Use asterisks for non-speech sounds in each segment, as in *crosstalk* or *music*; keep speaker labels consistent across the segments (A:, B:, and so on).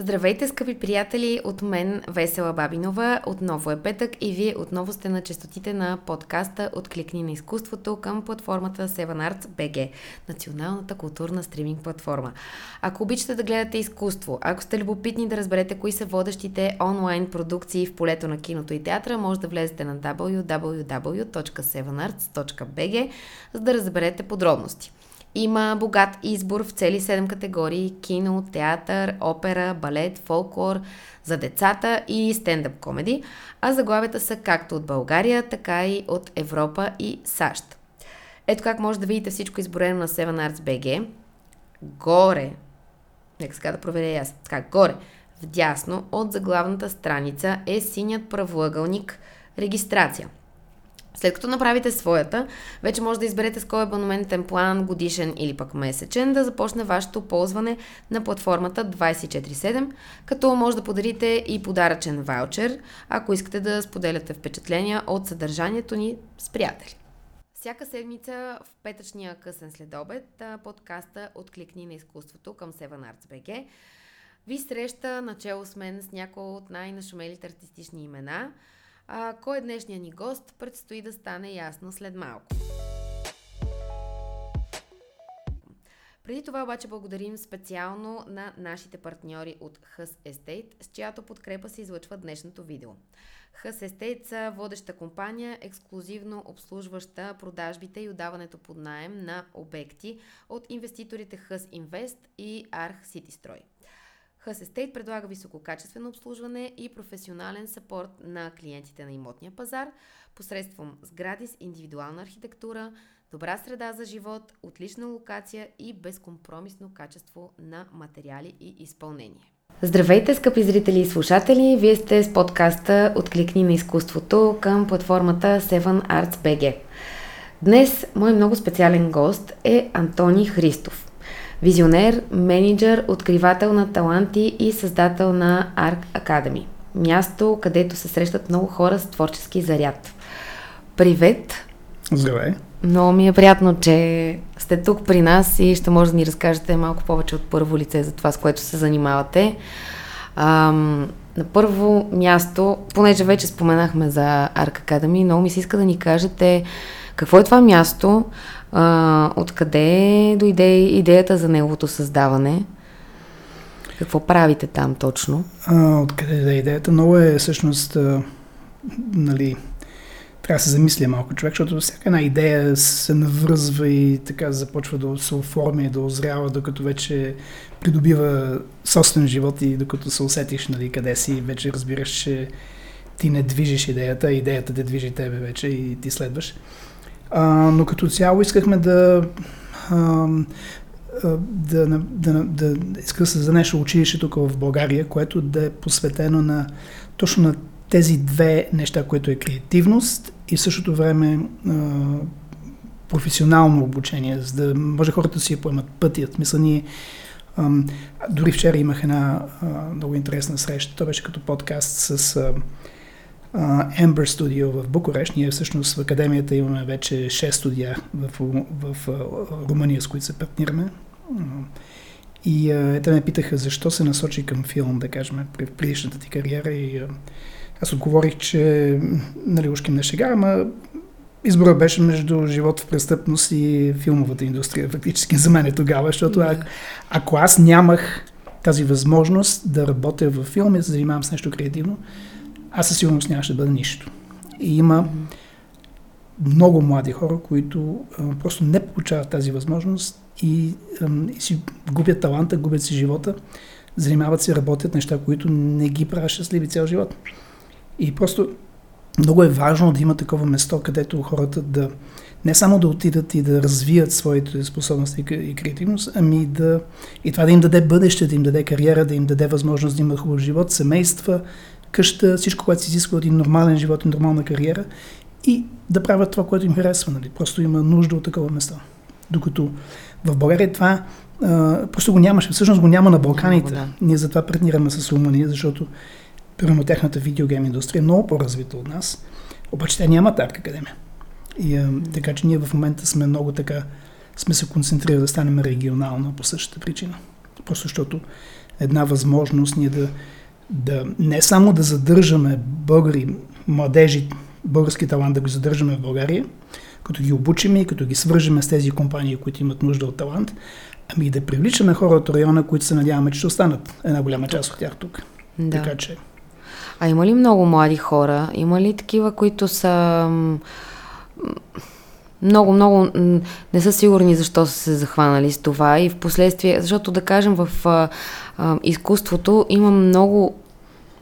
A: Здравейте, скъпи приятели! От мен Весела Бабинова. Отново е петък и вие отново сте на частотите на подкаста Откликни на изкуството към платформата Seven Arts BG, националната културна стриминг платформа. Ако обичате да гледате изкуство, ако сте любопитни да разберете кои са водещите онлайн продукции в полето на киното и театра, може да влезете на www.7arts.bg, за да разберете подробности. Има богат избор в цели 7 категории кино, театър, опера, балет, фолклор за децата и стендъп комеди, а заглавията са както от България, така и от Европа и САЩ. Ето как може да видите всичко изборено на 7 Arts BG. Горе, нека сега да проверя и аз, така, горе, вдясно от заглавната страница е синият правоъгълник регистрация – след като направите своята, вече може да изберете с кой абонаментен план, годишен или пък месечен, да започне вашето ползване на платформата 24-7, като може да подарите и подаръчен ваучер, ако искате да споделяте впечатления от съдържанието ни с приятели. Всяка седмица в петъчния късен следобед подкаста Откликни на изкуството към Seven Arts BG ви среща начало с мен с някои от най-нашумелите артистични имена – а, кой е днешния ни гост, предстои да стане ясно след малко. Преди това обаче благодарим специално на нашите партньори от Hus Estate, с чиято подкрепа се излъчва днешното видео. Hus Estate са водеща компания, ексклюзивно обслужваща продажбите и отдаването под найем на обекти от инвеститорите Hus Invest и Arch City Строй. Hus Estate предлага висококачествено обслужване и професионален сапорт на клиентите на имотния пазар посредством сгради с индивидуална архитектура, добра среда за живот, отлична локация и безкомпромисно качество на материали и изпълнение. Здравейте, скъпи зрители и слушатели! Вие сте с подкаста Откликни на изкуството към платформата 7 Arts BG. Днес мой много специален гост е Антони Христов. Визионер, менеджер, откривател на таланти и създател на Arc Academy. Място, където се срещат много хора с творчески заряд. Привет!
B: Здравей!
A: Много ми е приятно, че сте тук при нас и ще може да ни разкажете малко повече от първо лице за това, с което се занимавате. Ам, на първо място, понеже вече споменахме за Arc Academy, много ми се иска да ни кажете какво е това място, а, откъде дойде идеята за неговото създаване? Какво правите там точно?
B: А, откъде да е идеята? Много е всъщност, а, нали, трябва да се замисля малко човек, защото всяка една идея се навръзва и така започва да се оформя и да озрява, докато вече придобива собствен живот и докато се усетиш нали, къде си, вече разбираш, че ти не движиш идеята, идеята те движи тебе вече и ти следваш. А, но като цяло искахме да, а, да, да, да, да, иска се за нещо училище тук в България, което да е посветено на точно на тези две неща, което е креативност и в същото време а, професионално обучение, за да може хората да си поемат пътят. Мисля, ние а, дори вчера имах една а, много интересна среща. Това беше като подкаст с а, Ember Studio в Букурещ. Ние всъщност в академията имаме вече 6 студия в, в, в Румъния, с които се партнираме. И а, те ме питаха защо се насочи към филм, да кажем, при предишната ти кариера. И а, аз отговорих, че, нали, ушким не шега, ама избора беше между живот в престъпност и филмовата индустрия, фактически за мен е тогава, защото ако, ако аз нямах тази възможност да работя във филм и да се занимавам с нещо креативно, аз със сигурност нямаше да бъда нищо. И има много млади хора, които а, просто не получават тази възможност и, а, и си губят таланта, губят си живота, занимават се, работят неща, които не ги правят щастливи цял живот. И просто много е важно да има такова место, където хората да не само да отидат и да развият своите способности и креативност, ами да и това да им даде бъдеще, да им даде кариера, да им даде възможност да имат хубав живот, семейства, къща, всичко, което се изисква от един нормален живот и нормална кариера и да правят това, което им харесва. Нали? Просто има нужда от такова место. Докато в България това а, просто го нямаше. Всъщност го няма на Балканите. Да. Ние затова партнираме с Румъния, защото примерно тяхната видеогейм индустрия е много по-развита от нас. Обаче те нямат арт академия. И, а, така че ние в момента сме много така, сме се концентрирали да станем регионално по същата причина. Просто защото една възможност ние да, да не само да задържаме българи, младежи, български талант да го задържаме в България, като ги обучим и като ги свържеме с тези компании, които имат нужда от талант, ами и да привличаме хора от района, които се надяваме, че ще останат една голяма част от тях тук. Да. Така че.
A: А има ли много млади хора? Има ли такива, които са много, много не са сигурни защо са се захванали с това и в последствие, защото да кажем в а, а, изкуството има много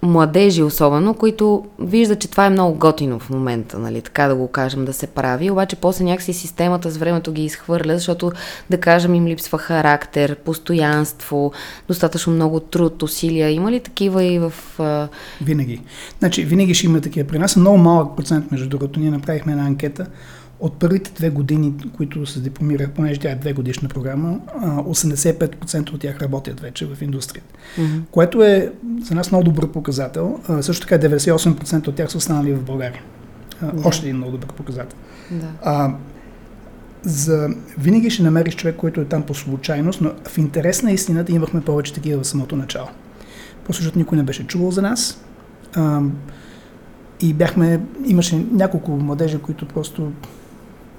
A: младежи особено, които виждат, че това е много готино в момента, нали, така да го кажем, да се прави, обаче после някакси системата с времето ги изхвърля, защото, да кажем, им липсва характер, постоянство, достатъчно много труд, усилия. Има ли такива и в... А...
B: Винаги. Значи, винаги ще има такива. При нас много малък процент, между другото. Ние направихме една анкета, от първите две години, които се дипломирах, понеже тя е две годишна програма, 85% от тях работят вече в индустрията. Mm-hmm. Което е за нас много добър показател. Също така 98% от тях са останали в България. Yeah. Още един много добър показател.
A: Да. А,
B: за... Винаги ще намериш човек, който е там по случайност, но в интерес на истината имахме повече такива в самото начало. Просто защото никой не беше чувал за нас. А, и бяхме, имаше няколко младежи, които просто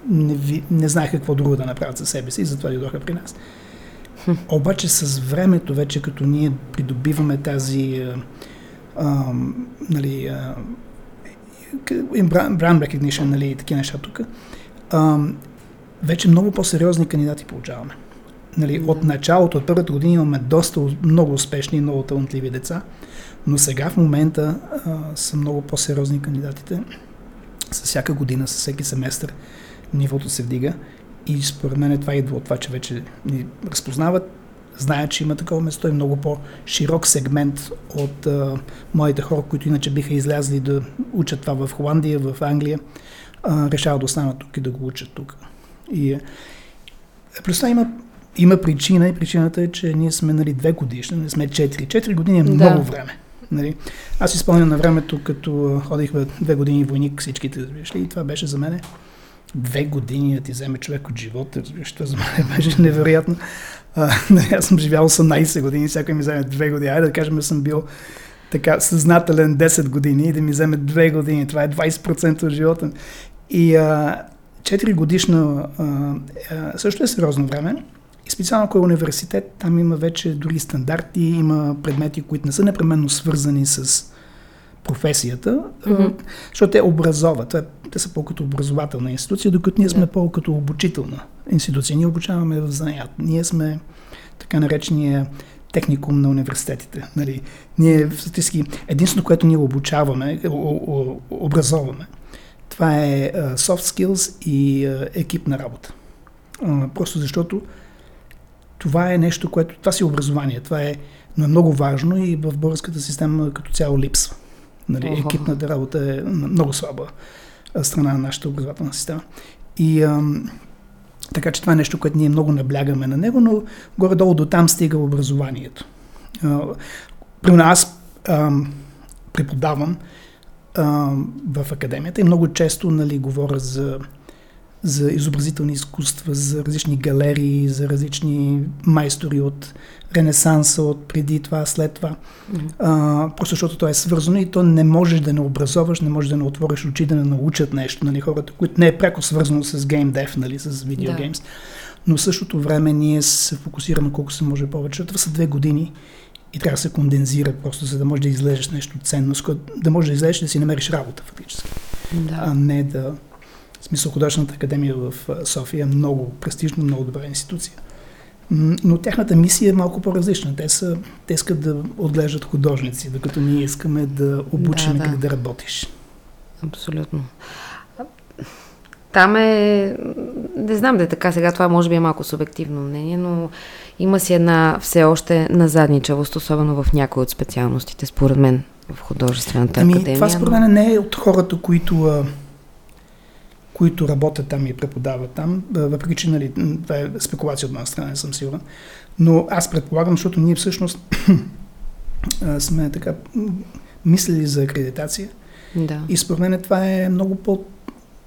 B: не, ви, не знаеха какво друго да направят за себе си и затова дойдоха при нас. Обаче с времето, вече като ние придобиваме тази а, а, нали, а, brand recognition, нали, такива неща тук, а, вече много по-сериозни кандидати получаваме. Нали, от началото, от първата година имаме доста много успешни и много талантливи деца, но сега в момента а, са много по-сериозни кандидатите. С всяка година, с всеки семестър нивото се вдига и според мен това идва от това, че вече ни разпознават, знаят, че има такова место и много по-широк сегмент от а, моите хора, които иначе биха излязли да учат това в Холандия, в Англия, а, решават да останат тук и да го учат тук. И е, плюс това има, има причина и причината е, че ние сме нали, две годишни, не сме четири. Четири години е да. много време. Нали? Аз изпълням на времето, като ходих две години войник, всичките, и това беше за мен две години да ти вземе човек от живота, защото за мен беше невероятно. А, *laughs* нали, аз съм живял 18 години, всяко ми вземе две години. Айде да кажем, съм бил така съзнателен 10 години и да ми вземе две години. Това е 20% от живота. И а, 4 годишно а, а, също е сериозно време. И специално ако е университет, там има вече дори стандарти, има предмети, които не са непременно свързани с професията, mm-hmm. защото те образоват. Те са по-като образователна институция, докато ние сме yeah. по-като обучителна институция. Ние обучаваме в занаят. Ние сме така наречения техникум на университетите. Нали, ние фактически единствено, което ние обучаваме, образоваме, това е soft skills и екипна работа. Просто защото това е нещо, което, това си образование, това е, но е много важно и в българската система като цяло липсва. Нали. Екипната работа е много слаба страна на нашата образователна система. И ам, така че това е нещо, което ние много наблягаме на него, но горе-долу до там стига образованието. Примерно аз ам, преподавам ам, в академията и много често нали, говоря за за изобразителни изкуства, за различни галерии, за различни майстори от Ренесанса, от преди това, след това. Mm-hmm. А, просто защото то е свързано и то не можеш да не образоваш, не можеш да не отвориш очи, да не научат нещо, нали, хората, които не е пряко свързано с геймдев, нали, с видеогеймс. Да. Но в същото време ние се фокусираме колко се може повече. Това са две години и трябва да се кондензира просто, за да можеш да излезеш нещо ценно, да можеш да излезеш да си намериш работа фактически. Да. А не да в смисъл художествената академия в София е много престижна, много добра институция. Но тяхната мисия е малко по-различна. Те, са, те искат да отглеждат художници, докато ние искаме да обучим да, да. как да работиш.
A: Абсолютно. Там е, не знам да е така, сега това може би е малко субективно мнение, но има си една все още назадничавост, особено в някои от специалностите, според мен, в художествената ами, академия.
B: Това според мен не е от хората, които които работят там и преподават там, въпреки че нали, това е спекулация от моя страна, не съм сигурен. Но аз предполагам, защото ние всъщност *clears throat* сме така мислили за акредитация.
A: Да.
B: И според мен това е много по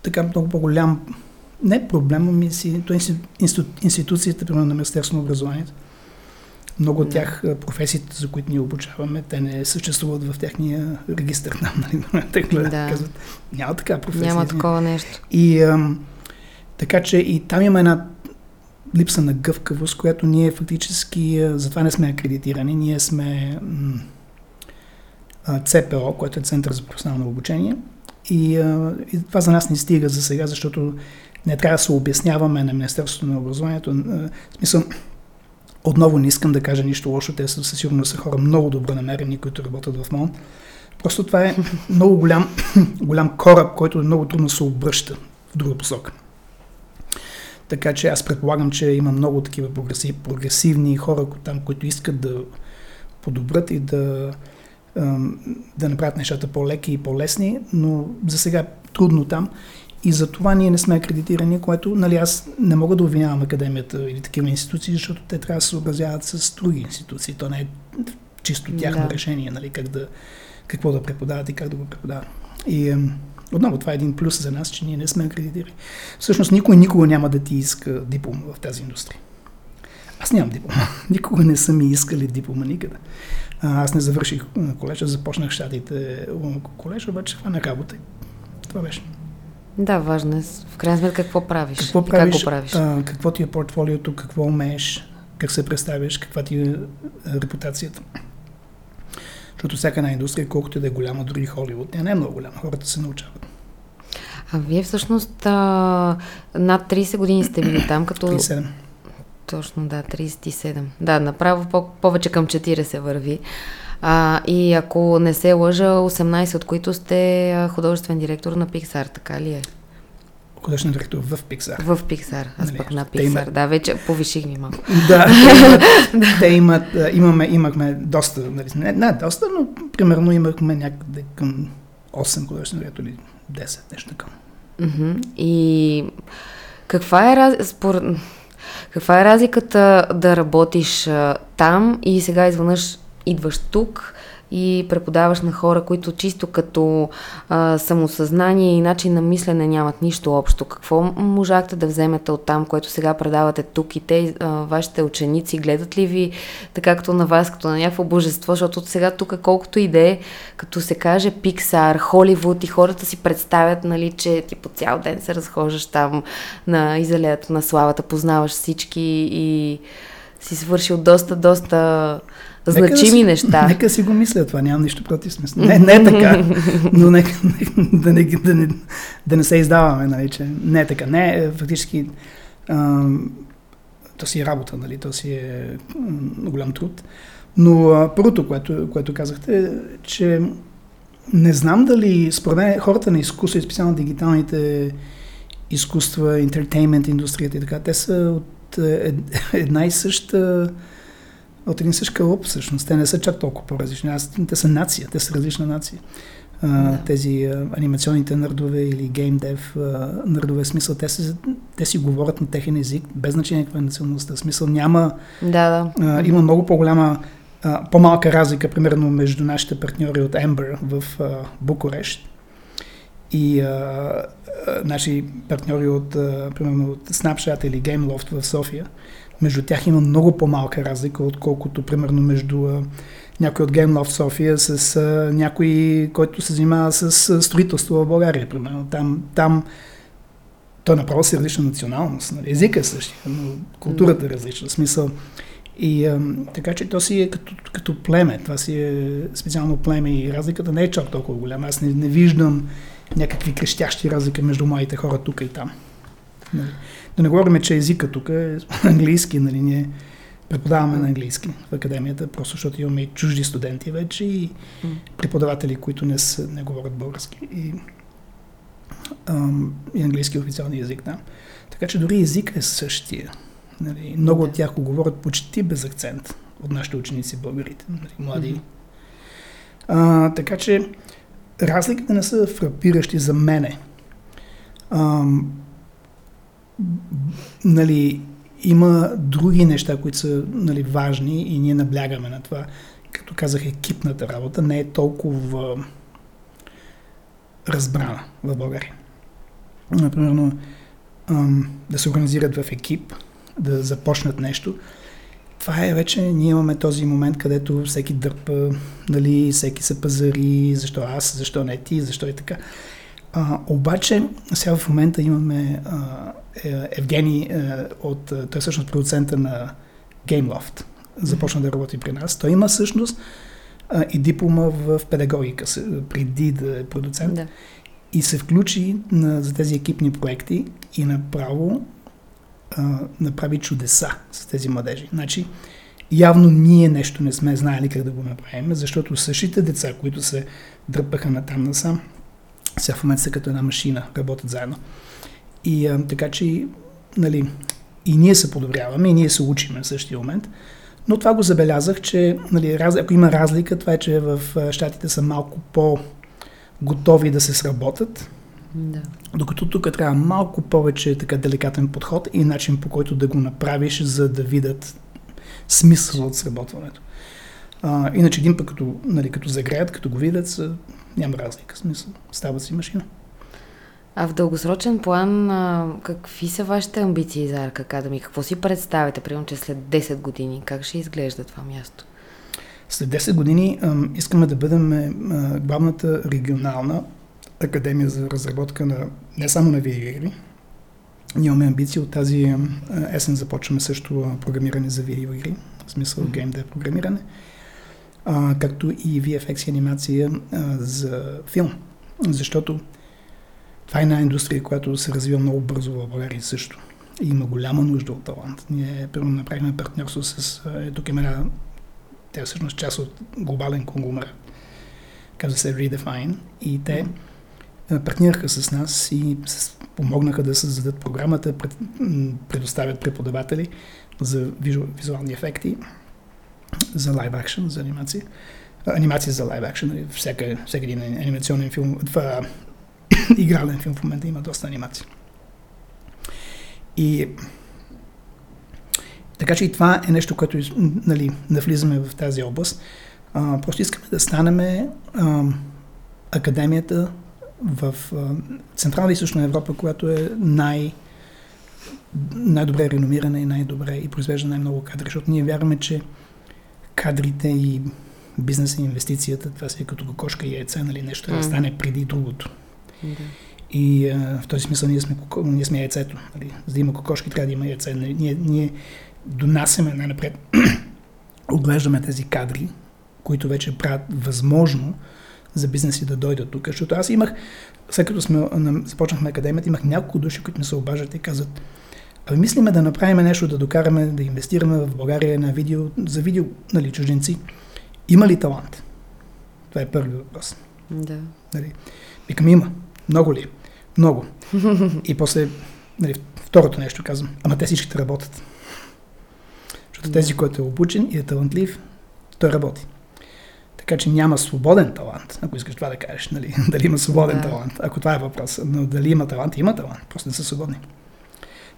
B: така много по-голям не проблем, ами си, то институ, институцията, примерно на Министерство на образованието, Много от тях професиите, за които ние обучаваме, те не съществуват в техния регистр. *laughs* Нали? Те да. казват, няма така професия.
A: Няма такова нещо.
B: И ам, така че и там има една липса на гъвкавост, която ние фактически, затова не сме акредитирани, ние сме м- ЦПО, което е Център за професионално обучение. И, а, и това за нас не стига за сега, защото не трябва да се обясняваме на Министерството на образованието. В смисъл, отново не искам да кажа нищо лошо, те са със сигурност са хора много добро намерени, които работят в МОН. Просто това е много голям, *clears throat* голям кораб, който е много трудно се обръща в друга посока. Така че аз предполагам, че има много такива прогресивни хора там, които искат да подобрят и да, да направят нещата по-леки и по-лесни, но за сега трудно там. И за това ние не сме акредитирани, което нали, аз не мога да обвинявам академията или такива институции, защото те трябва да се съобразяват с други институции. То не е чисто тяхно да. решение, нали, как да, какво да преподават и как да го преподават. И отново това е един плюс за нас, че ние не сме акредитирани. Всъщност никой никога няма да ти иска диплома в тази индустрия. Аз нямам диплома. *laughs* Никога не са ми искали диплома никъде. Аз не завърших колежа, започнах щатите колежа, обаче хванах работа. Това беше.
A: Да, важно е. В крайна сметка какво правиш?
B: Какво правиш? Как го правиш? А, какво ти е портфолиото, какво умееш, как се представяш, каква ти е репутацията. Защото всяка една индустрия, колкото да е голяма, дори Холивуд, тя не е много голяма, хората се научават.
A: А вие всъщност а, над 30 години сте били там, като...
B: 37.
A: Точно, да, 37. Да, направо по- повече към 40 върви. А, и ако не се лъжа, 18 от които сте художествен директор на Pixar, така ли е?
B: Художествен директор в Pixar.
A: В Pixar, аз нали, пък на Pixar, имат... да, вече повиших ми малко. *laughs*
B: да, те имат, те имат имаме, имахме доста, нали, не, не доста, но примерно имахме някъде към 8 художествени директори, 10, нещо.
A: Uh-huh. И каква е раз... спор... Каква е разликата да работиш а, там и сега изведнъж идваш тук и преподаваш на хора, които чисто като а, самосъзнание и начин на мислене нямат нищо общо. Какво можахте да вземете от там, което сега предавате тук и те, а, вашите ученици, гледат ли ви така като на вас, като на някакво божество, защото сега тук колкото и да е, като се каже Пиксар, Холивуд и хората си представят, нали, че ти по цял ден се разхождаш там на изалеята на славата, познаваш всички и си свършил доста, доста значими
B: нека
A: да си, неща. *laughs*
B: Нека си го мисля това, нямам нищо против смисъл. Не, *laughs* не е така, но нека, да, не, да, не, да не се издаваме, нали, че не е така. Не, е, фактически а, то си е работа, нали, то си е голям труд. Но а, първото, което, което казахте, е, че не знам дали, според мен, хората на изкуство и специално дигиталните изкуства, интертеймент индустрията и така, те са от е, една и съща от един същ кълъп, всъщност. Те не са чак толкова по-различни. Аз, те са нация, те са различна нация. А, да. Тези а, анимационните нърдове или геймдев нърдове, смисъл, те, си, те си говорят на техен език, без значение каква е националността. Смисъл няма...
A: Да, да.
B: А, има много по-голяма по-малка разлика, примерно, между нашите партньори от Ember в а, Букурещ и а, а, наши партньори от, а, примерно, от Snapchat или GameLoft в София между тях има много по-малка разлика, отколкото примерно между а, някой от Game Love София с а, някой, който се занимава с а, строителство в България. Примерно. Там, там той направо си различна националност. Нали? Езика е същия, но културата е различна. Смисъл. И а, така че то си е като, като племе. Това си е специално племе и разликата не е чак толкова голяма. Аз не, не виждам някакви крещящи разлики между моите хора тук и там. Нали? Да не говорим, че езика тук е *laughs* английски, нали, ние преподаваме на английски в академията, просто защото имаме и чужди студенти вече и преподаватели, които не, са, не говорят български и, ам, и английски официални език, да. Така че дори език е същия. Нали, много от тях го говорят почти без акцент от нашите ученици българите, нали, млади. Mm-hmm. А, така че разликите не са фрапиращи за мене. Ам, нали, има други неща, които са нали, важни и ние наблягаме на това. Като казах, екипната работа не е толкова разбрана в България. Например, да се организират в екип, да започнат нещо. Това е вече, ние имаме този момент, където всеки дърпа, нали, всеки се пазари, защо аз, защо не ти, защо и така. А, обаче, сега в момента имаме а, е, Евгений е, от, той е всъщност продуцента на GameLoft. Започна да работи при нас. Той има всъщност а, и диплома в педагогика, преди да е продуцент. Да. И се включи на, за тези екипни проекти и направо а, направи чудеса с тези младежи. Значи, явно ние нещо не сме знаели как да го направим, защото същите деца, които се дръпаха на там насам, сега в момента са като една машина, работят заедно. И а, така че, нали, и ние се подобряваме, и ние се учиме в същия момент. Но това го забелязах, че нали, раз, ако има разлика, това е, че в щатите са малко по-готови да се сработят, да. Докато тук трябва малко повече така деликатен подход и начин по който да го направиш, за да видят смисъл от сработването. А, иначе един път като, нали, като загреят, като го видят, няма разлика. Смисъл, става си машина.
A: А в дългосрочен план, а, какви са вашите амбиции за Арк Академи? Какво си представите, примерно, че след 10 години, как ще изглежда това място?
B: След 10 години а, искаме да бъдем а, главната регионална академия за разработка на не само на видеоигри. Ние имаме амбиции от тази есен започваме също програмиране за видеоигри, в смисъл mm-hmm. геймдев програмиране, а, както и VFX и анимация а, за филм. Защото това е една индустрия, която се развива много бързо в България също. И има голяма нужда от талант. Ние първо направихме партньорство с е, тук има една, тя е всъщност част от глобален конгломерат. Казва се Redefine. И те партнираха с нас и помогнаха да създадат програмата, предоставят преподаватели за визуални ефекти, за лайв акшн, за анимация. Анимация за лайв акшн, нали, всяка, всеки един анимационен филм, това *coughs* игрален филм в момента има доста анимация. И така че и това е нещо, което нали, навлизаме в тази област. А, просто искаме да станем академията в Централна и Източна Европа, която е най- най-добре реномирана и най-добре и произвежда най-много кадри, защото ние вярваме, че кадрите и бизнеса и инвестицията, това си е като кокошка и яйце, нали, нещо да стане преди другото. И а, в този смисъл ние сме, ние сме яйцето. Нали. За да има кокошки, трябва да има яйце. Нали. Ние, ние донасяме най-напред, *clears throat* отглеждаме тези кадри, които вече правят възможно за бизнеси да дойдат тук. Защото аз имах, след като сме, започнахме академията, имах няколко души, които ми се обажат и казват, Ами мислиме да направим нещо, да докараме, да инвестираме в България на видео, за видео, нали, чужденци. Има ли талант? Това е първи въпрос.
A: Да.
B: Нали? Викам, има. Много ли? Много. И после, нали, второто нещо казвам, ама те всичките работят. Защото да. тези, който е обучен и е талантлив, той работи. Така че няма свободен талант, ако искаш това да кажеш, нали? *laughs* дали има свободен да. талант, ако това е въпрос. Но дали има талант, има талант, просто не са свободни.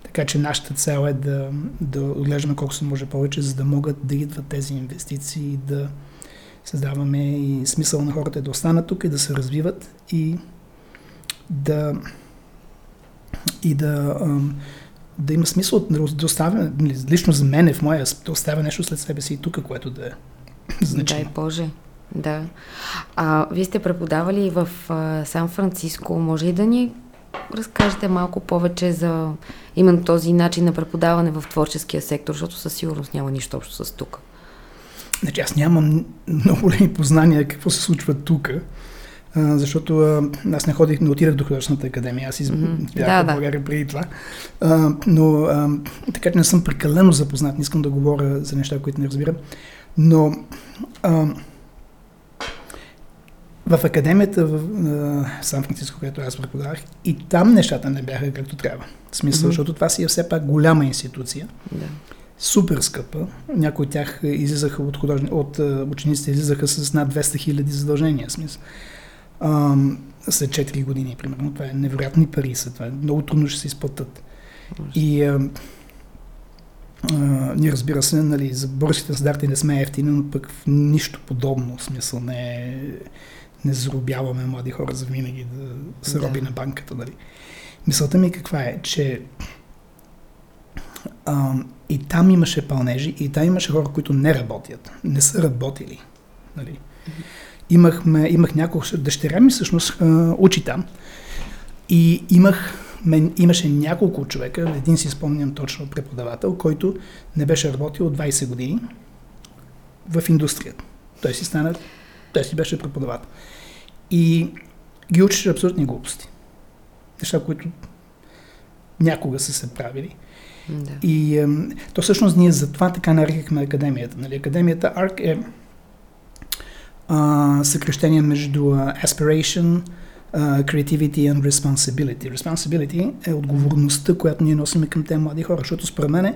B: Така че нашата цел е да, да отглеждаме колко се може повече, за да могат да идват тези инвестиции и да създаваме и смисъл на хората е да останат тук и да се развиват и да и да, да има смисъл да оставя, нали, лично за мен, в моя, да оставя нещо след себе си и тук, което да е значимо.
A: Дай Боже. Да. А, вие сте преподавали в а, Сан-Франциско. Може и да ни разкажете малко повече за именно този начин на преподаване в творческия сектор, защото със сигурност няма нищо общо с тук.
B: Значи аз нямам много големи познания какво се случва тук, защото аз не ходих, не отидах до художествената академия, аз избях mm-hmm. да, в България да. преди това. Но така че не съм прекалено запознат, не искам да говоря за неща, които не разбирам. Но в академията в Сан-Франциско, където аз преподавах, и там нещата не бяха както трябва. В смисъл, mm-hmm. защото това си е все пак голяма институция. Да. Супер скъпа. Някои от тях излизаха от, художни, от учениците излизаха с над 200 хиляди задължения. Смисъл. А, след 4 години, примерно. Това е невероятни пари. Са, това е много трудно ще се изплатят. И а, а, ние разбира се, нали, за българските стандарти не сме ефтини, но пък в нищо подобно. В смисъл не е не зарубяваме млади хора за винаги да се да. роби на банката. Нали. Мисълта ми каква е, че А, и там имаше пълнежи, и там имаше хора, които не работят, не са работили. Нали? Имахме, имах няколко, дъщеря ми всъщност учи там. И имах, мен, имаше няколко човека, един си спомням точно преподавател, който не беше работил от 20 години в индустрията. Той си стана, той си беше преподавател. И ги учиш абсолютни глупости. Неща, които някога са се правили. Да. И е, то всъщност ние затова така нарекахме академията. Нали? Академията ARC е а, съкрещение между aspiration, creativity and responsibility. Responsibility е отговорността, която ние носим към тези млади хора, защото според мен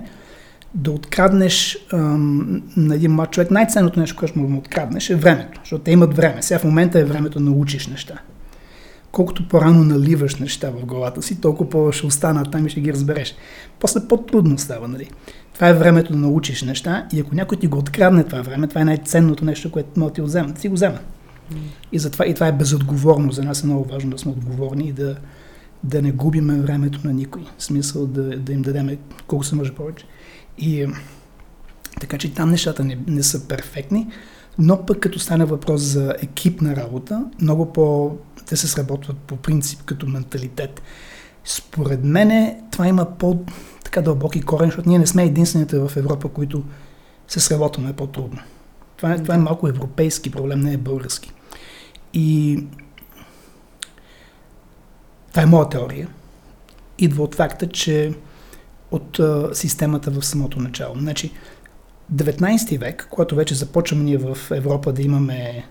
B: да откраднеш ам, на един млад човек, най-ценното нещо, което му откраднеш е времето, защото те имат време. Сега в момента е времето да научиш неща колкото по-рано наливаш неща в главата си, толкова по ще останат там и ще ги разбереш. После по-трудно става, нали? Това е времето да научиш неща и ако някой ти го открадне това време, това е най-ценното нещо, което може да ти вземе. Ти го взема. И, затова, и това е безотговорно. За нас е много важно да сме отговорни и да, да не губиме времето на никой. В смисъл да, да им дадем колко се може повече. И така че там нещата не, не са перфектни, но пък като стане въпрос за екипна работа, много по те се сработват по принцип като менталитет. Според мен това има по така дълбоки корени, защото ние не сме единствените в Европа, които се сработваме по-трудно. Това е, това е малко европейски проблем, не е български. И това е моя теория. Идва от факта, че от а, системата в самото начало. Значи, 19 век, когато вече започваме ние в Европа да имаме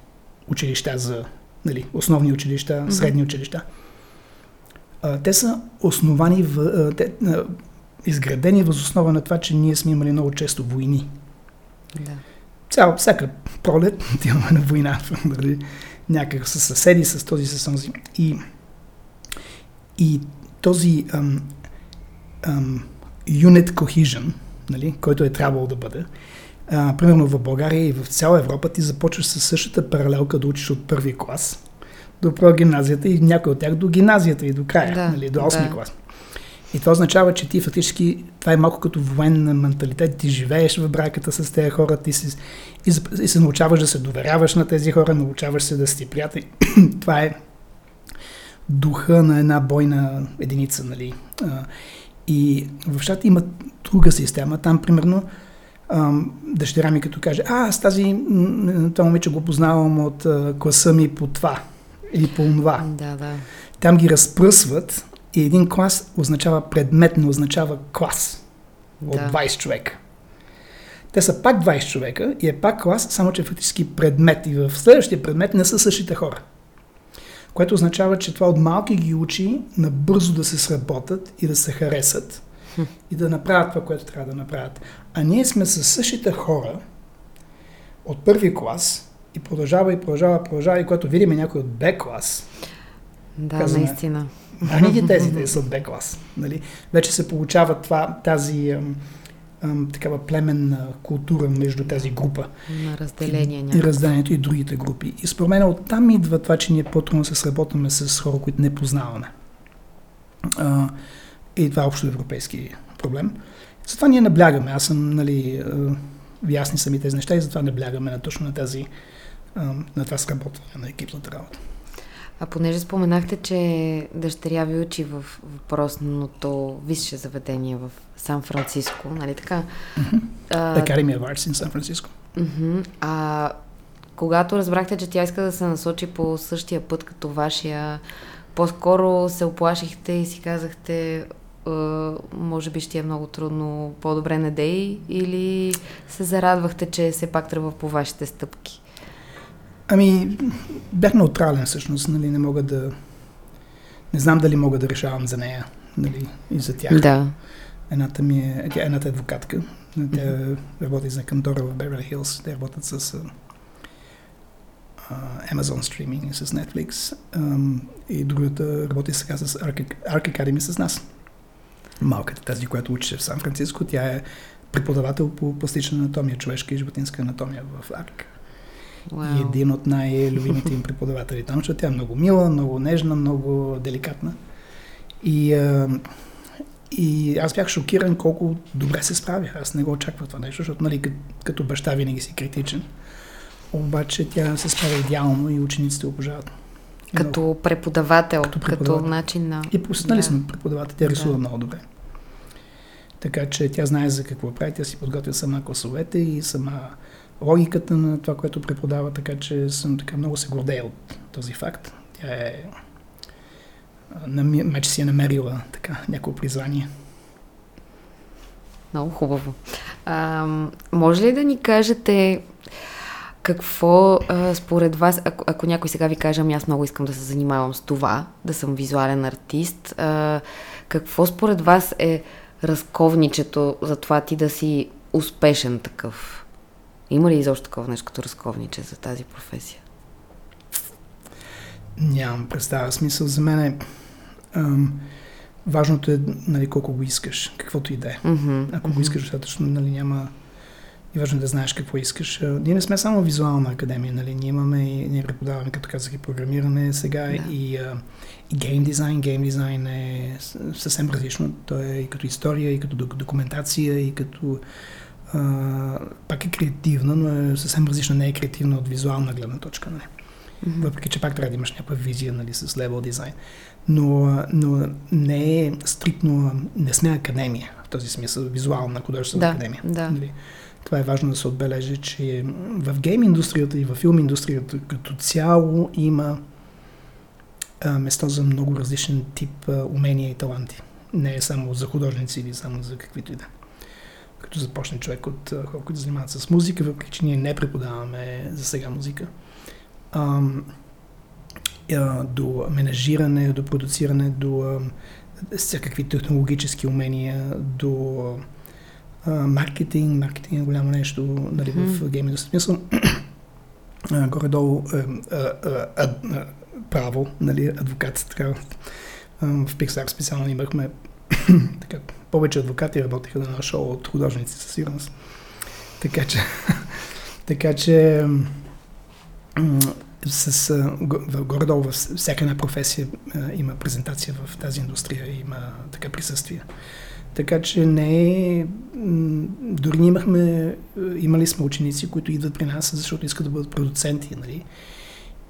B: училища за нали, основни училища, mm-hmm. средни училища. А, те са основани, в, а, те, а, изградени въз основа на това, че ние сме имали много често войни. Да. Цяла, всяка пролет *laughs* имаме на война, *laughs* нали, някак с съседи, с този, с този. И, и този ам, ам, unit cohesion, нали, който е трябвало да бъде, а, примерно в България и в цяла Европа ти започваш с същата паралелка да учиш от първи клас до гимназията и някой от тях до гимназията и до края, да, нали, до 8 да. клас. И това означава, че ти фактически, това е малко като военен менталитет, ти живееш в браката с тези хора, ти си, и, и се научаваш да се доверяваш на тези хора, научаваш се да си приятели. *clears throat* това е духа на една бойна единица, нали. И в щата има друга система. Там, примерно, дъщеря ми като каже, а, аз тази, това момиче го познавам от класа ми по това или по това.
A: Да, да.
B: Там ги разпръсват и един клас означава предмет, не означава клас от да. 20 човека. Те са пак 20 човека и е пак клас, само че фактически предмет. И в следващия предмет не са същите хора. Което означава, че това от малки ги учи набързо да се сработят и да се харесат и да направят това, което трябва да направят. А ние сме със същите хора от първи клас и продължава и продължава, продължава и когато видим някой от Б клас.
A: Да, казваме, наистина.
B: Ами ги тези, те са от Б клас. Нали? Вече се получава това, тази ам, такава племенна култура между тази група.
A: На разделение.
B: И, и разделението и другите групи. И според мен оттам идва това, че ние по-трудно се сработваме с хора, които не познаваме. А, и това е общо европейски проблем. Затова ние наблягаме. Аз съм, нали, ясни сами тези неща и затова наблягаме на точно на тази, на това сработване на екипната работа.
A: А понеже споменахте, че дъщеря ви учи в въпросното висше заведение в Сан Франциско, нали така?
B: Mm-hmm. Uh, Academy of Arts in Сан Франциско.
A: Uh-huh. А когато разбрахте, че тя иска да се насочи по същия път като вашия, по-скоро се оплашихте и си казахте, може би ще е много трудно, по-добре не дей или се зарадвахте, че все пак тръгва по вашите стъпки?
B: Ами, бях неутрален всъщност, нали, не мога да... Не знам дали мога да решавам за нея, нали, и за тях.
A: Да.
B: Едната ми е, тя, едната е адвокатка, тя mm-hmm. работи за кантора в Beverly Хилс, те работят с uh, Amazon Streaming и с Netflix, um, и другата работи сега с Arc, Arc Academy с нас малката, тази, която учеше в Сан Франциско, тя е преподавател по пластична анатомия, човешка и животинска анатомия в АРК. Wow. И един от най-любимите им преподаватели там, защото тя е много мила, много нежна, много деликатна. И, а, И аз бях шокиран колко добре се справя. Аз не го очаквах това нещо, защото нали, като баща винаги си критичен. Обаче тя се справя идеално и учениците обожават.
A: Като много. преподавател, като, преподавател. като начин на...
B: И нали да. сме преподавател, тя рисува да. много добре. Така че тя знае за какво прави, тя си подготвя сама класовете и сама логиката на това, което преподава, така че съм така много се гордея от този факт. Тя е вече си е намерила така някакво призвание.
A: Много хубаво. А, може ли да ни кажете какво а, според вас, ако, ако някой сега ви каже, ами аз много искам да се занимавам с това, да съм визуален артист, а, какво според вас е разковничето за това ти да си успешен такъв? Има ли изобщо такова нещо като разковниче за тази професия?
B: Нямам представа. Смисъл за мен е ам, важното е нали, колко го искаш, каквото и да е. Mm-hmm. Ако го искаш достатъчно, нали, няма... И важно е да знаеш какво искаш. Ние не сме само визуална академия, нали? Ние имаме и ние преподаваме, като казах, и програмиране сега yeah. и, а, и гейм дизайн. Гейм дизайн е съвсем различно. То е и като история, и като документация, и като а, пак е креативна, но е съвсем различна, не е креативна от визуална гледна точка. Не. Mm-hmm. Въпреки, че пак трябва да имаш някаква визия нали, с левел дизайн. Но, но не е стриктно, не сме академия в този смисъл, визуална художествена да, академия.
A: Да.
B: Нали? Това е важно да се отбележи, че в гейм индустрията и в филм индустрията като цяло има а, место за много различен тип а, умения и таланти. Не е само за художници или само за каквито и да. Като започне човек от хора, които занимават с музика, въпреки че ние не преподаваме за сега музика до менажиране, до продуциране, до всякакви технологически умения, до маркетинг. Маркетинг е голямо нещо нали, mm-hmm. в гейм индустрията. горе-долу право, нали, адвокат. Така, в Pixar специално имахме *coughs* така, повече адвокати работиха на шоу от художници със сигурност. Така че, *laughs* така че с, горе-долу във всяка една професия има презентация в тази индустрия, има така присъствие. Така че не е... Дори ние имахме... Имали сме ученици, които идват при нас, защото искат да бъдат продуценти, нали?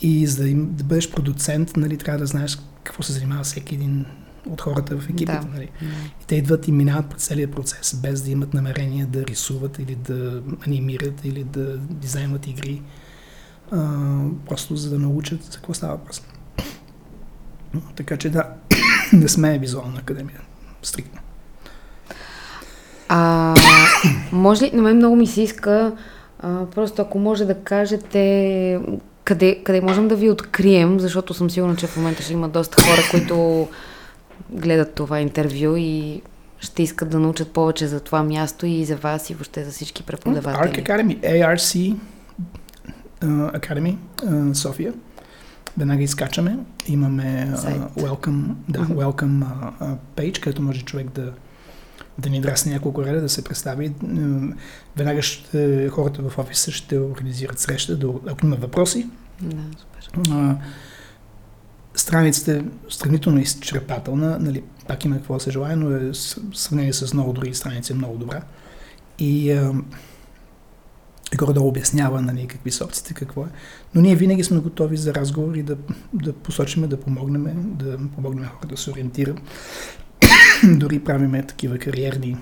B: И за да, им, да бъдеш продуцент, нали, трябва да знаеш какво се занимава всеки един от хората в екипите. Да. Нали? И те идват и минават през целият процес, без да имат намерение да рисуват или да анимират или да дизайнват игри а, просто за да научат за какво става въпрос. Така че да, *coughs* не сме визуална академия. Стрикно.
A: А, може ли, на мен много ми се иска, а, просто ако може да кажете къде, къде можем да ви открием, защото съм сигурна, че в момента ще има доста хора, които гледат това интервю и ще искат да научат повече за това място и за вас и въобще за всички преподаватели.
B: Arc Academy, ARC Academy, София. Веднага изкачаме. Имаме uh, welcome, да, uh-huh. welcome uh, page, където може човек да, да ни драсне няколко реда, да се представи. Веднага ще, хората в офиса ще организират среща, до, ако има въпроси.
A: Да, супер. Uh,
B: страницата е сравнително изчерпателна, нали, пак има какво се желая, но е сравнение с много други страници е много добра. И uh, горе да обяснява нали, какви са опциите, какво е. Но ние винаги сме готови за разговори да, да посочиме, да помогнем, да помогнем хората да се ориентират. *coughs* Дори правиме такива кариерни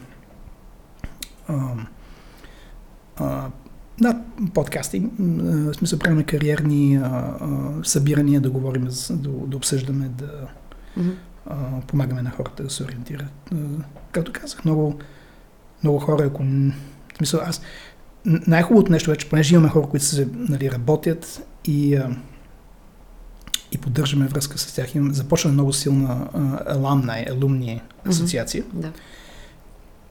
B: а, а, да, подкасти. В смисъл правим кариерни а, а, събирания, да говорим, да, да обсъждаме, да mm-hmm. а, помагаме на хората да се ориентират. А, както казах, много, много хора, ако... В смисъл, аз най-хубавото нещо е, че понеже имаме хора, които се нали, работят и, а, и поддържаме връзка с тях, имам, започна много силна аламнай, алумни асоциация,
A: mm-hmm. да.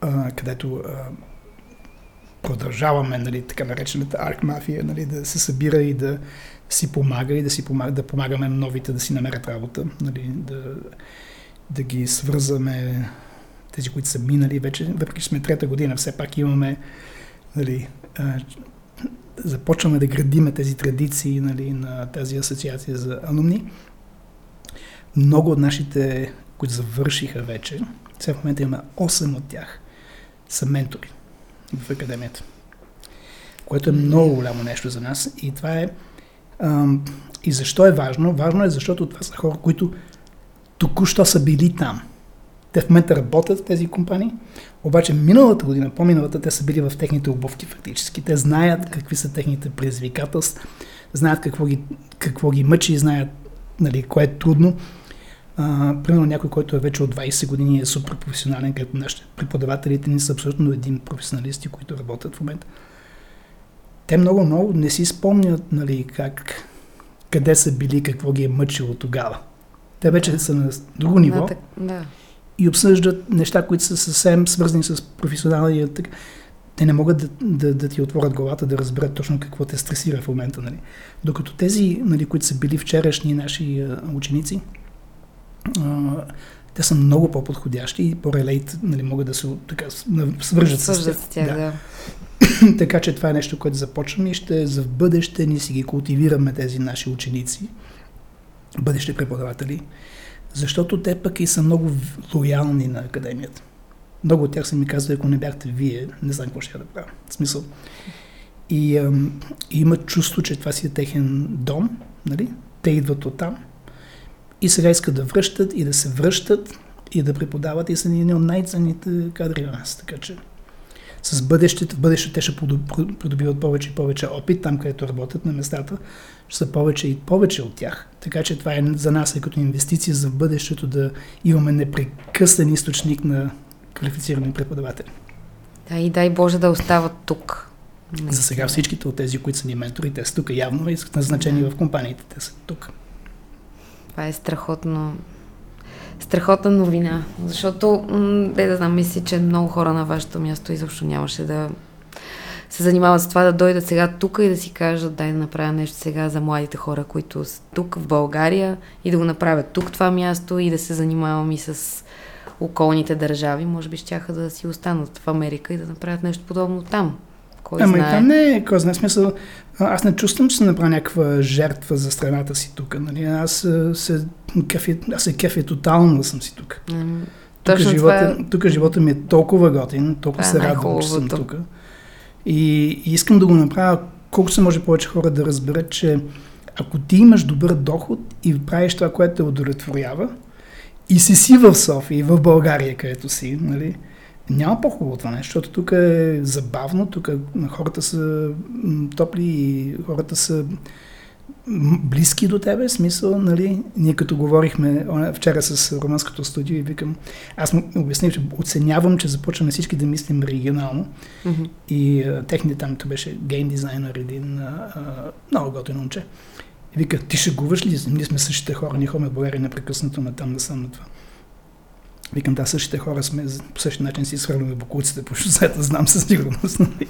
B: а, където а, продължаваме нали, така наречената арк мафия, нали, да се събира и да си помага и да, си помага, да помагаме новите да си намерят работа, нали, да, да ги свързаме тези, които са минали вече, въпреки че сме трета година, все пак имаме нали, започваме да градиме тези традиции нали, на тази асоциация за алумни. Много от нашите, които завършиха вече, Сега в момента имаме 8 от тях са ментори в академията. Което е много голямо нещо за нас. И това е. Ам, и защо е важно? Важно е, защото това са хора, които току-що са били там. Те в момента работят в тези компании, обаче миналата година, по-миналата, те са били в техните обувки фактически. Те знаят какви са техните предизвикателства, знаят какво ги, какво ги мъчи, знаят нали, кое е трудно. А, примерно някой, който е вече от 20 години е супер професионален, като нашите преподавателите ни са абсолютно един професионалисти, които работят в момента. Те много, много не си спомнят нали, как, къде са били, какво ги е мъчило тогава. Те вече са на друго ниво. Да, и обсъждат неща, които са съвсем свързани с професионалния. Те не могат да, да, да ти отворят главата, да разберат точно какво те стресира в момента. Нали. Докато тези, нали, които са били вчерашни наши а, ученици, те са много по-подходящи и по-релейт, нали, могат да се така, свържат с тях. С тях да. да. *clears throat* така че това е нещо, което започваме и ще за в бъдеще ни си ги култивираме тези наши ученици, бъдещи преподаватели защото те пък и са много лоялни на академията. Много от тях са ми казали, ако не бяхте вие, не знам какво ще да правя. В смисъл. И, ам, и имат чувство, че това си е техен дом, нали? Те идват от там и сега искат да връщат и да се връщат и да преподават и са ни от най-ценните кадри на нас. Така че с бъдещето, в бъдещето те ще придобиват повече и повече опит там, където работят на местата, ще са повече и повече от тях. Така че това е за нас е като инвестиция за бъдещето да имаме непрекъснен източник на квалифицирани преподаватели.
A: Да, и дай Боже да остават тук.
B: За сега всичките от тези, които са ни ментори, те са тук явно и са назначени в компаниите, те са тук.
A: Това е страхотно страхотна новина, защото, де да знам, мисля, че много хора на вашето място изобщо нямаше да се занимават с това да дойдат сега тук и да си кажат, дай да направя нещо сега за младите хора, които са тук в България и да го направят тук това място и да се занимавам и с околните държави. Може би ще да си останат в Америка и да направят нещо подобно там.
B: Кой Ама знае? и там не е, кой знае смисъл. Аз не чувствам, че се направя някаква жертва за страната си тук. Нали? Аз се кефя, аз се кефя тотално да съм си тук. Mm, тук, живота, това... тук живота ми е толкова готин, толкова това се радвам, че съм тук. И, и искам да го направя колко се може повече хора да разберат, че ако ти имаш добър доход и правиш това, което те удовлетворява, и си си в София и в България, където си, нали, няма по-хубаво това нещо, защото тук е забавно, тук хората са топли и хората са близки до тебе, смисъл, нали, ние като говорихме вчера с романското студио и викам, аз му обясних, че оценявам, че започваме всички да мислим регионално mm-hmm. и а, техните там, то беше гейм дизайнер, един а, много готин момче. Вика, ти шегуваш ли? Ние сме същите хора, ние ходим в България непрекъснато на там, съм на това. Викам, да, същите хора сме, по същия начин си изхвърляме бокуците по шосета, знам със сигурност. Нали?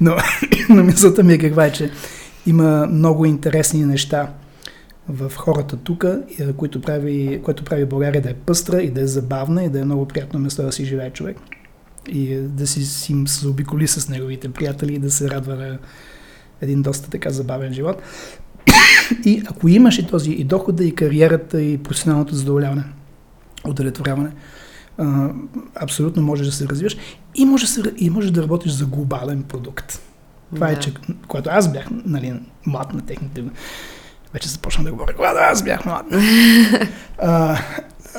B: Но, но мисълта ми е каква е, че има много интересни неща в хората тук, които прави, което прави България да е пъстра и да е забавна и да е много приятно место да си живее човек. И да си, си се обиколи с неговите приятели и да се радва на един доста така забавен живот. И ако имаш и този и дохода, и кариерата, и професионалното задоволяване, удовлетворяване, абсолютно можеш да се развиваш и можеш, и можеш да работиш за глобален продукт. Това е, да. е, че когато аз бях нали, млад на техните... Вече започна да говоря, когато аз бях млад. *laughs*
A: а,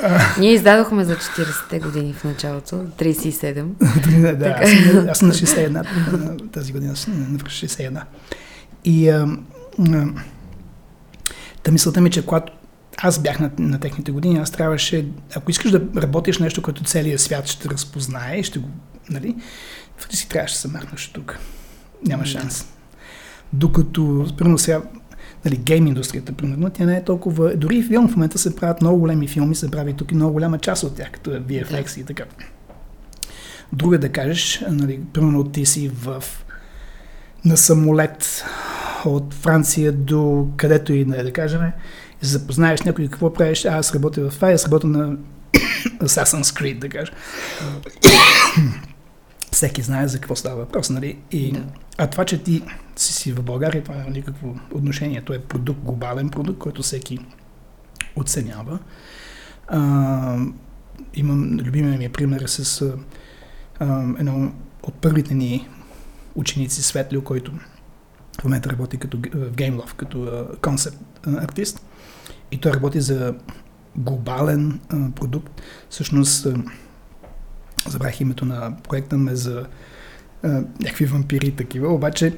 A: а... Ние издадохме за 40-те години в началото, 37. *laughs*
B: да, аз, съм, аз съм на 61 тази година, на 61. И а, а, та мисълта ми, че когато аз бях на, на техните години, аз трябваше, ако искаш да работиш нещо, което целият свят ще разпознае, ще го, нали, си трябваше да се махнеш тук. Няма шанс. Докато, примерно сега, нали, гейм индустрията, примерно, тя не е толкова... Дори и филм в момента се правят много големи филми, се прави тук и много голяма част от тях, като е VFX и така. Друга да кажеш, нали, примерно ти си в на самолет от Франция до където и да, да кажем, запознаеш някой какво правиш, аз работя в това, аз работя на *coughs* Assassin's Creed, да кажа *coughs* всеки знае за какво става въпрос, нали? И, да. А това, че ти си, си в България, това няма никакво отношение. Това е продукт, глобален продукт, който всеки оценява. А, имам, любимия ми пример с а, едно от първите ни ученици, Светлио, който в момента работи като, в GameLove, като концепт артист. И той работи за глобален а, продукт. Всъщност, а, забрах името на проекта ме за а, някакви вампири и такива, обаче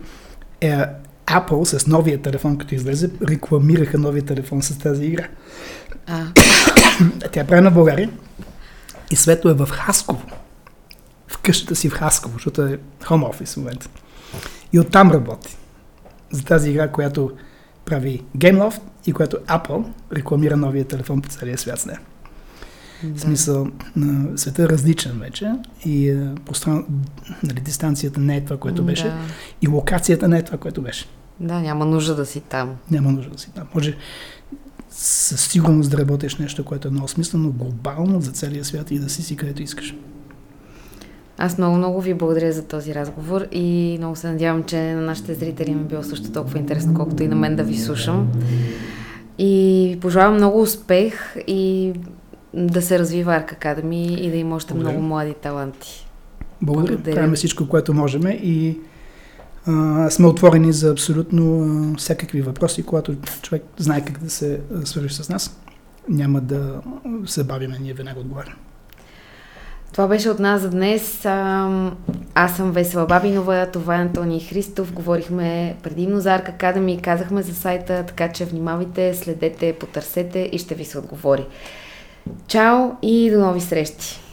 B: е, Apple с новия телефон, като излезе, рекламираха новия телефон с тази игра. А. *coughs* Тя е правена в България и Свето е в Хасково. В къщата си в Хасково, защото е home office в момента. И оттам работи. За тази игра, която прави GameLoft и която Apple рекламира новия телефон по целия свят с нея. Да. В смисъл, на света е различен вече и е, простран... нали, дистанцията не е това, което беше да. и локацията не е това, което беше.
A: Да, няма нужда да си там.
B: Няма нужда да си там. Може със сигурност да работиш нещо, което е много смислено, глобално за целия свят и да си си където искаш.
A: Аз много, много ви благодаря за този разговор и много се надявам, че на нашите зрители ми е било също толкова интересно, колкото и на мен да ви слушам. И пожелавам много успех и да се развива Арк Академи и да има още благодаря. много млади таланти.
B: Благодаря. благодаря. Правим всичко, което можем и а, сме отворени за абсолютно а, всякакви въпроси, когато човек знае как да се свържи с нас. Няма да се бавиме, ние веднага отговаряме.
A: Това беше от нас за днес. Аз съм Весела Бабинова, това е Антоний Христов. Говорихме предимно за Арк Академи, казахме за сайта, така че внимавайте, следете, потърсете и ще ви се отговори. Чао и до нови срещи!